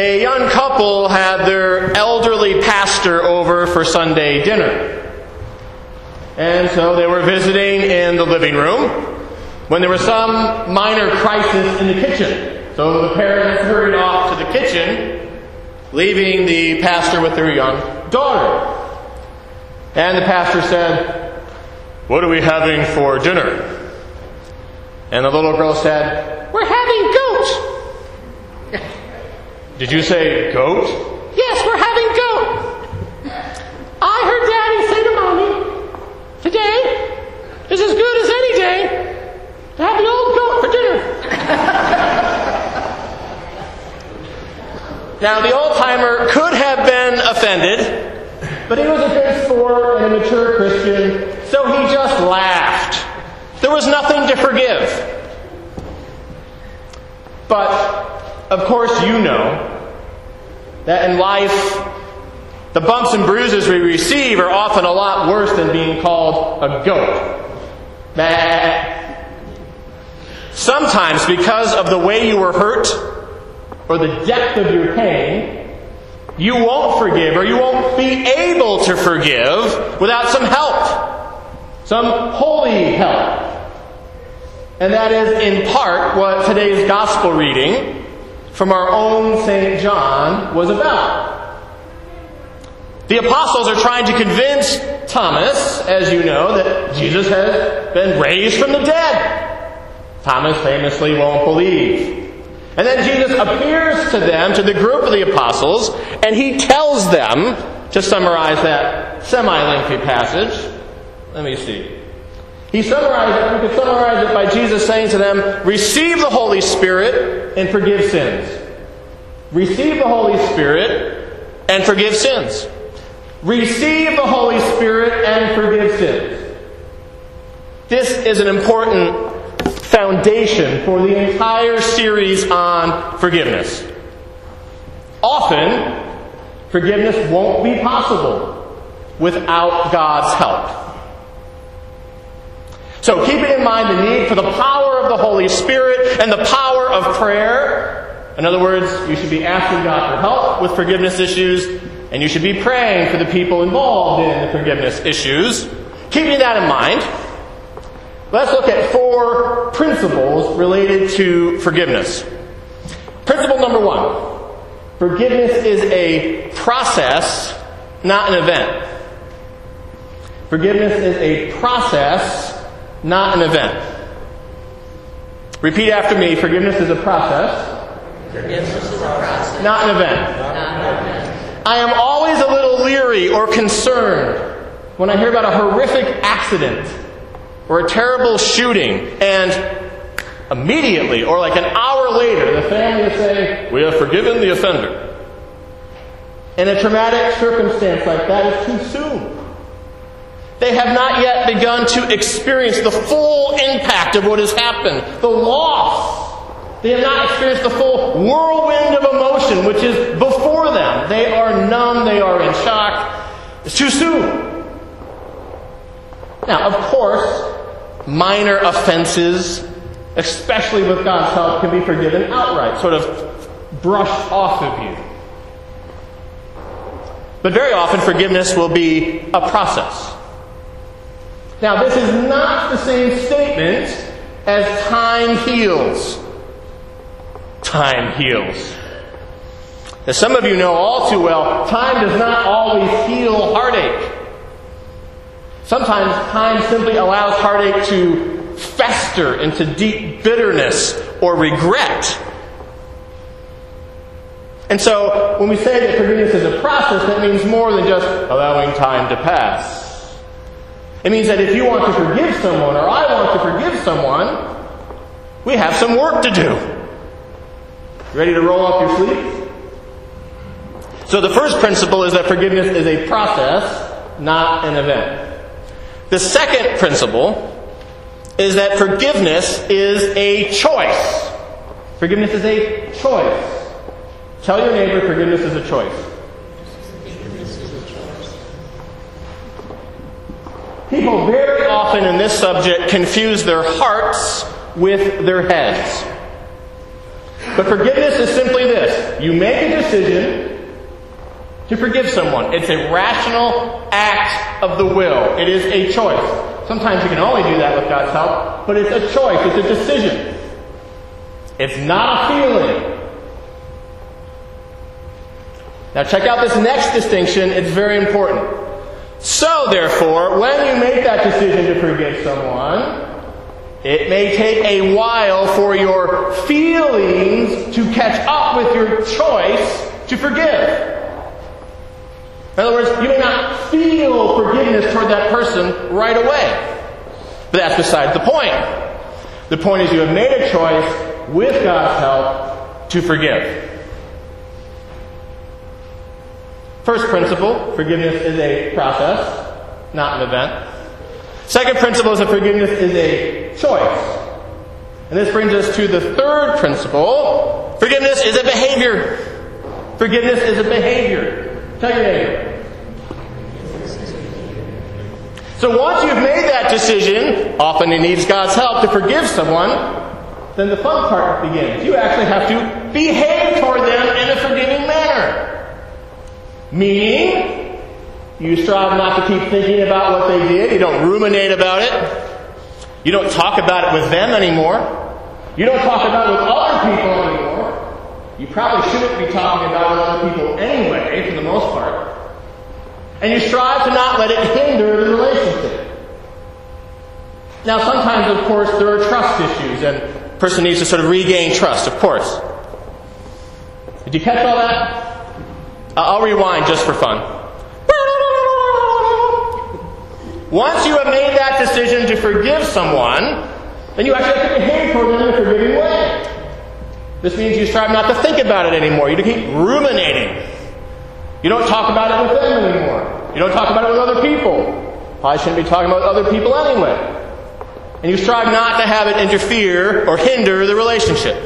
a young couple had their elderly pastor over for Sunday dinner. And so they were visiting in the living room when there was some minor crisis in the kitchen. So the parents hurried off to the kitchen, leaving the pastor with their young daughter. And the pastor said, What are we having for dinner? And the little girl said, We're having goat. Did you say goat? Yes, we're having goat. I heard Daddy say to Mommy, today is as good as any day to have the old goat for dinner. now, the old timer could have been offended, but he was a good sport and a mature Christian, so he just laughed. There was nothing to forgive. But, of course, you know that in life, the bumps and bruises we receive are often a lot worse than being called a goat. Bah. Sometimes, because of the way you were hurt or the depth of your pain, you won't forgive or you won't be able to forgive without some help, some holy help. And that is in part what today's gospel reading from our own St. John was about. The apostles are trying to convince Thomas, as you know, that Jesus has been raised from the dead. Thomas famously won't believe. And then Jesus appears to them, to the group of the apostles, and he tells them, to summarize that semi lengthy passage, let me see. He summarized it, we could summarize it by Jesus saying to them, Receive the Holy Spirit and forgive sins. Receive the Holy Spirit and forgive sins. Receive the Holy Spirit and forgive sins. This is an important foundation for the entire series on forgiveness. Often, forgiveness won't be possible without God's help. So, keeping in mind the need for the power of the Holy Spirit and the power of prayer. In other words, you should be asking God for help with forgiveness issues, and you should be praying for the people involved in the forgiveness issues. Keeping that in mind, let's look at four principles related to forgiveness. Principle number one forgiveness is a process, not an event. Forgiveness is a process, not an event. Repeat after me forgiveness is a process, Forgiveness is a process, not an event. not an event. I am always a little leery or concerned when I hear about a horrific accident or a terrible shooting and immediately or like an hour later the family will say, We have forgiven the offender. In a traumatic circumstance like that is too soon. They have not yet begun to experience the full impact of what has happened, the loss. They have not experienced the full whirlwind of emotion which is before them. They are numb, they are in shock. It's too soon. Now, of course, minor offenses, especially with God's help, can be forgiven outright, sort of brushed off of you. But very often, forgiveness will be a process. Now, this is not the same statement as time heals. Time heals. As some of you know all too well, time does not always heal heartache. Sometimes time simply allows heartache to fester into deep bitterness or regret. And so, when we say that forgiveness is a process, that means more than just allowing time to pass. It means that if you want to forgive someone, or I want to forgive someone, we have some work to do. Ready to roll up your sleeves? So, the first principle is that forgiveness is a process, not an event. The second principle is that forgiveness is a choice. Forgiveness is a choice. Tell your neighbor forgiveness is a choice. People very often in this subject confuse their hearts with their heads. But forgiveness is simply this you make a decision to forgive someone. It's a rational act of the will, it is a choice. Sometimes you can only do that with God's help, but it's a choice, it's a decision. It's not a feeling. Now, check out this next distinction, it's very important. So, therefore, when you make that decision to forgive someone, it may take a while for your feelings to catch up with your choice to forgive. In other words, you may not feel forgiveness toward that person right away. But that's beside the point. The point is you have made a choice with God's help to forgive. First principle forgiveness is a process, not an event. Second principle is that forgiveness is a choice. And this brings us to the third principle forgiveness is a behavior. Forgiveness is a behavior. Tell your neighbor. So once you've made that decision, often it needs God's help to forgive someone, then the fun part begins. You actually have to behave toward them in a forgiving manner. Meaning, you strive not to keep thinking about what they did. You don't ruminate about it. You don't talk about it with them anymore. You don't talk about it with other people anymore. You probably shouldn't be talking about it with other people anyway, for the most part. And you strive to not let it hinder the relationship. Now, sometimes, of course, there are trust issues, and a person needs to sort of regain trust, of course. Did you catch all that? Uh, I'll rewind just for fun. Once you have made that decision to forgive someone, then you actually have to behave toward them in a forgiving way. This means you strive not to think about it anymore. You keep ruminating. You don't talk about it with them anymore. You don't talk about it with other people. I shouldn't be talking about other people anyway. And you strive not to have it interfere or hinder the relationship.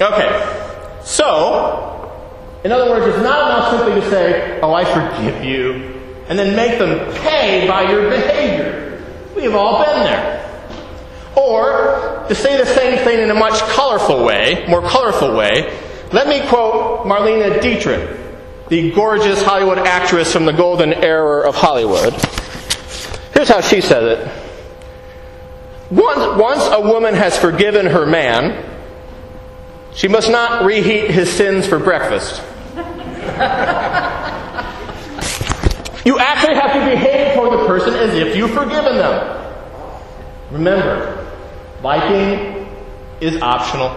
Okay. So, in other words, it's not enough simply to say, Oh, I forgive you, and then make them pay by your behavior. We have all been there. Or, to say the same thing in a much colorful way, more colorful way, let me quote Marlene Dietrich, the gorgeous Hollywood actress from the golden era of Hollywood. Here's how she says it. Once, once a woman has forgiven her man, she must not reheat his sins for breakfast. you actually have to behave toward the person as if you've forgiven them. Remember, liking is optional.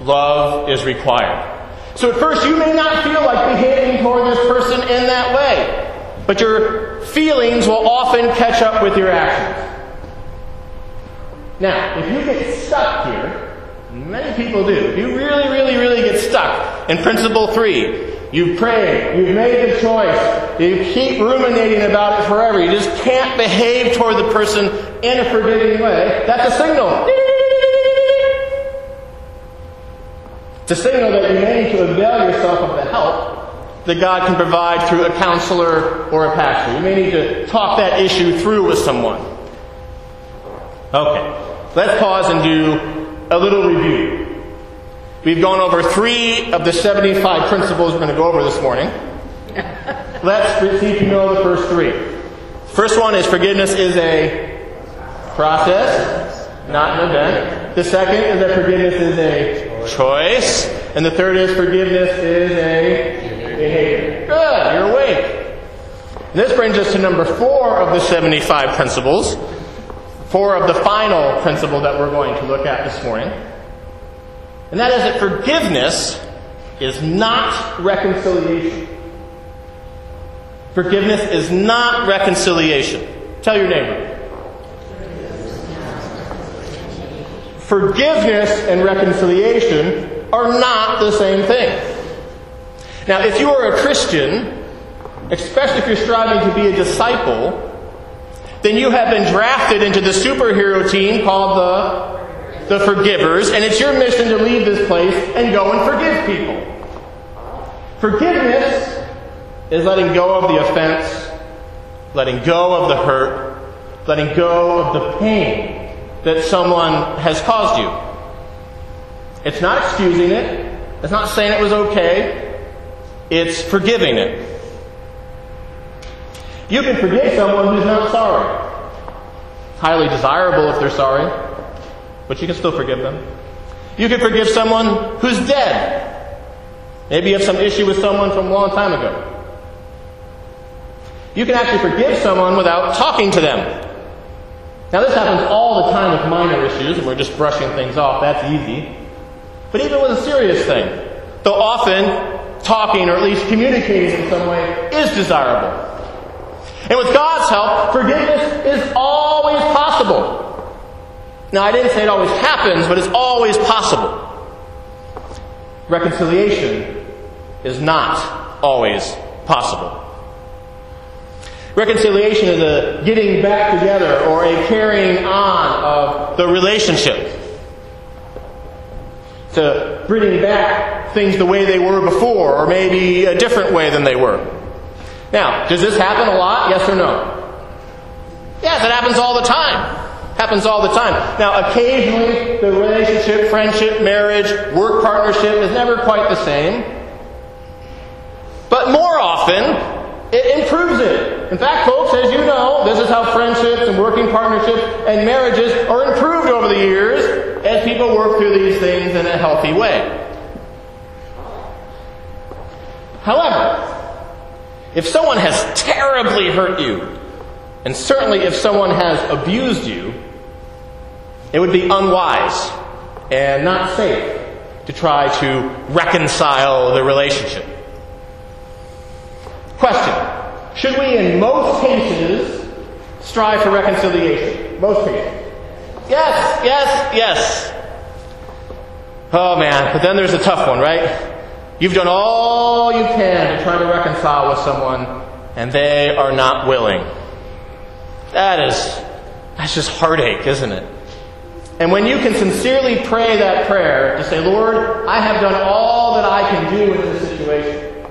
Love is required. So at first you may not feel like behaving toward this person in that way, but your feelings will often catch up with your actions. Now, if you get stuck here, Many people do. If you really, really, really get stuck in principle three, you've prayed, you've made the choice, you keep ruminating about it forever, you just can't behave toward the person in a forgiving way, that's a signal. It's a signal that you may need to avail yourself of the help that God can provide through a counselor or a pastor. You may need to talk that issue through with someone. Okay, let's pause and do a little review. We've gone over three of the 75 principles we're going to go over this morning. Let's see if you know the first three. First one is forgiveness is a process, not an event. The second is that forgiveness is a choice. And the third is forgiveness is a behavior. Good, you're awake. This brings us to number four of the 75 principles four of the final principle that we're going to look at this morning. And that is that forgiveness is not reconciliation. Forgiveness is not reconciliation. Tell your neighbor. Forgiveness and reconciliation are not the same thing. Now, if you are a Christian, especially if you're striving to be a disciple, then you have been drafted into the superhero team called the, the Forgivers, and it's your mission to leave this place and go and forgive people. Forgiveness is letting go of the offense, letting go of the hurt, letting go of the pain. that someone has caused you. It's not excusing it. It's not saying it was okay. It's forgiving it. You can forgive someone who's not sorry. It's Highly desirable if they're sorry, but you can still forgive them. You can forgive someone who's dead. Maybe you have some issue with someone from a long time ago. You can actually forgive someone without talking to them. Now, this happens all the time with minor issues, and we're just brushing things off. That's easy. But even with a serious thing, though often talking or at least communicating in some way is desirable. And with God's help, forgiveness is always possible. Now, I didn't say it always happens, but it's always possible. Reconciliation is not always possible. Reconciliation is a getting back together or a carrying on of the relationship. To bringing back things the way they were before, or maybe a different way than they were. Now, does this happen a lot? Yes or no? Yes, it happens all the time. Happens all the time. Now, occasionally, the relationship, friendship, marriage, work partnership is never quite the same. But more often, it improves it. In fact, folks, as you know, this is how friendships and working partnerships and marriages are improved over the years as people work through these things in a healthy way. However, if someone has terribly hurt you, and certainly if someone has abused you, it would be unwise and not safe to try to reconcile the relationship. Question Should we, in most cases, strive for reconciliation? Most cases. Yes, yes, yes. Oh man, but then there's a tough one, right? You've done all you can to try to reconcile with someone, and they are not willing. That is, that's just heartache, isn't it? And when you can sincerely pray that prayer to say, Lord, I have done all that I can do in this situation.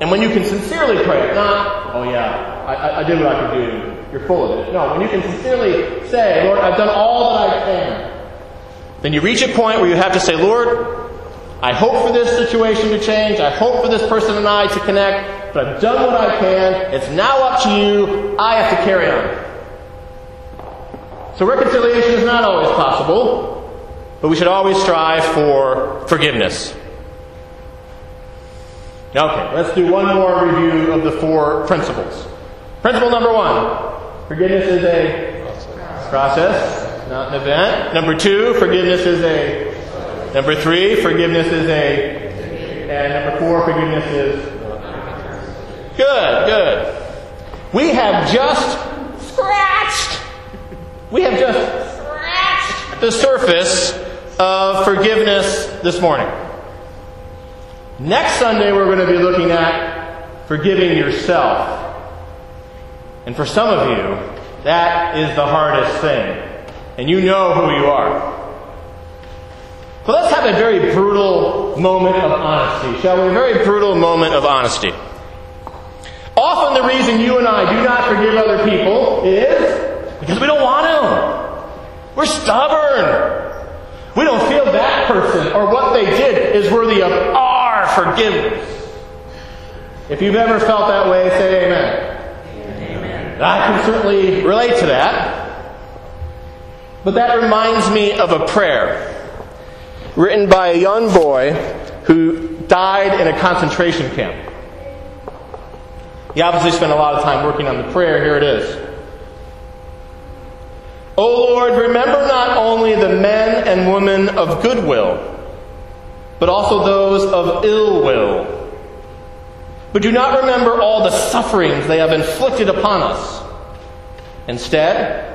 And when you can sincerely pray, not, oh yeah, I, I did what I could do, you're full of it. No, when you can sincerely say, Lord, I've done all that I can, then you reach a point where you have to say, Lord, I hope for this situation to change. I hope for this person and I to connect, but I've done what I can. It's now up to you. I have to carry on. So reconciliation is not always possible, but we should always strive for forgiveness. Okay, let's do one more review of the four principles. Principle number one forgiveness is a process, not an event. Number two, forgiveness is a. Number three, forgiveness is a. And number four, forgiveness is. Good, good. We have just scratched. We have just scratched the surface of forgiveness this morning. Next Sunday, we're going to be looking at forgiving yourself. And for some of you, that is the hardest thing. And you know who you are. So let's have a very brutal moment of honesty, shall we? A very brutal moment of honesty. Often the reason you and I do not forgive other people is because we don't want to. We're stubborn. We don't feel that person or what they did is worthy of our forgiveness. If you've ever felt that way, say amen. Amen. I can certainly relate to that. But that reminds me of a prayer written by a young boy who died in a concentration camp. He obviously spent a lot of time working on the prayer. Here it is. O Lord, remember not only the men and women of goodwill but also those of ill will. But do not remember all the sufferings they have inflicted upon us. Instead,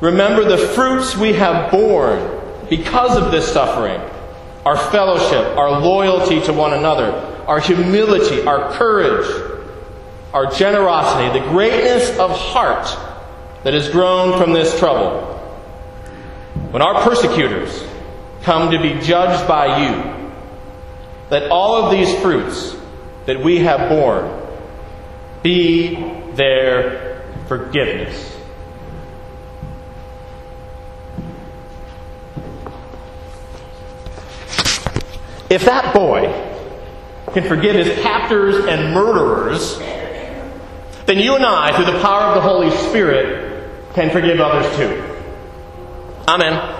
remember the fruits we have borne because of this suffering our fellowship, our loyalty to one another, our humility, our courage, our generosity, the greatness of heart that has grown from this trouble. When our persecutors come to be judged by you, let all of these fruits that we have borne be their forgiveness. If that boy can forgive his captors and murderers, then you and I, through the power of the Holy Spirit, can forgive others too. Amen.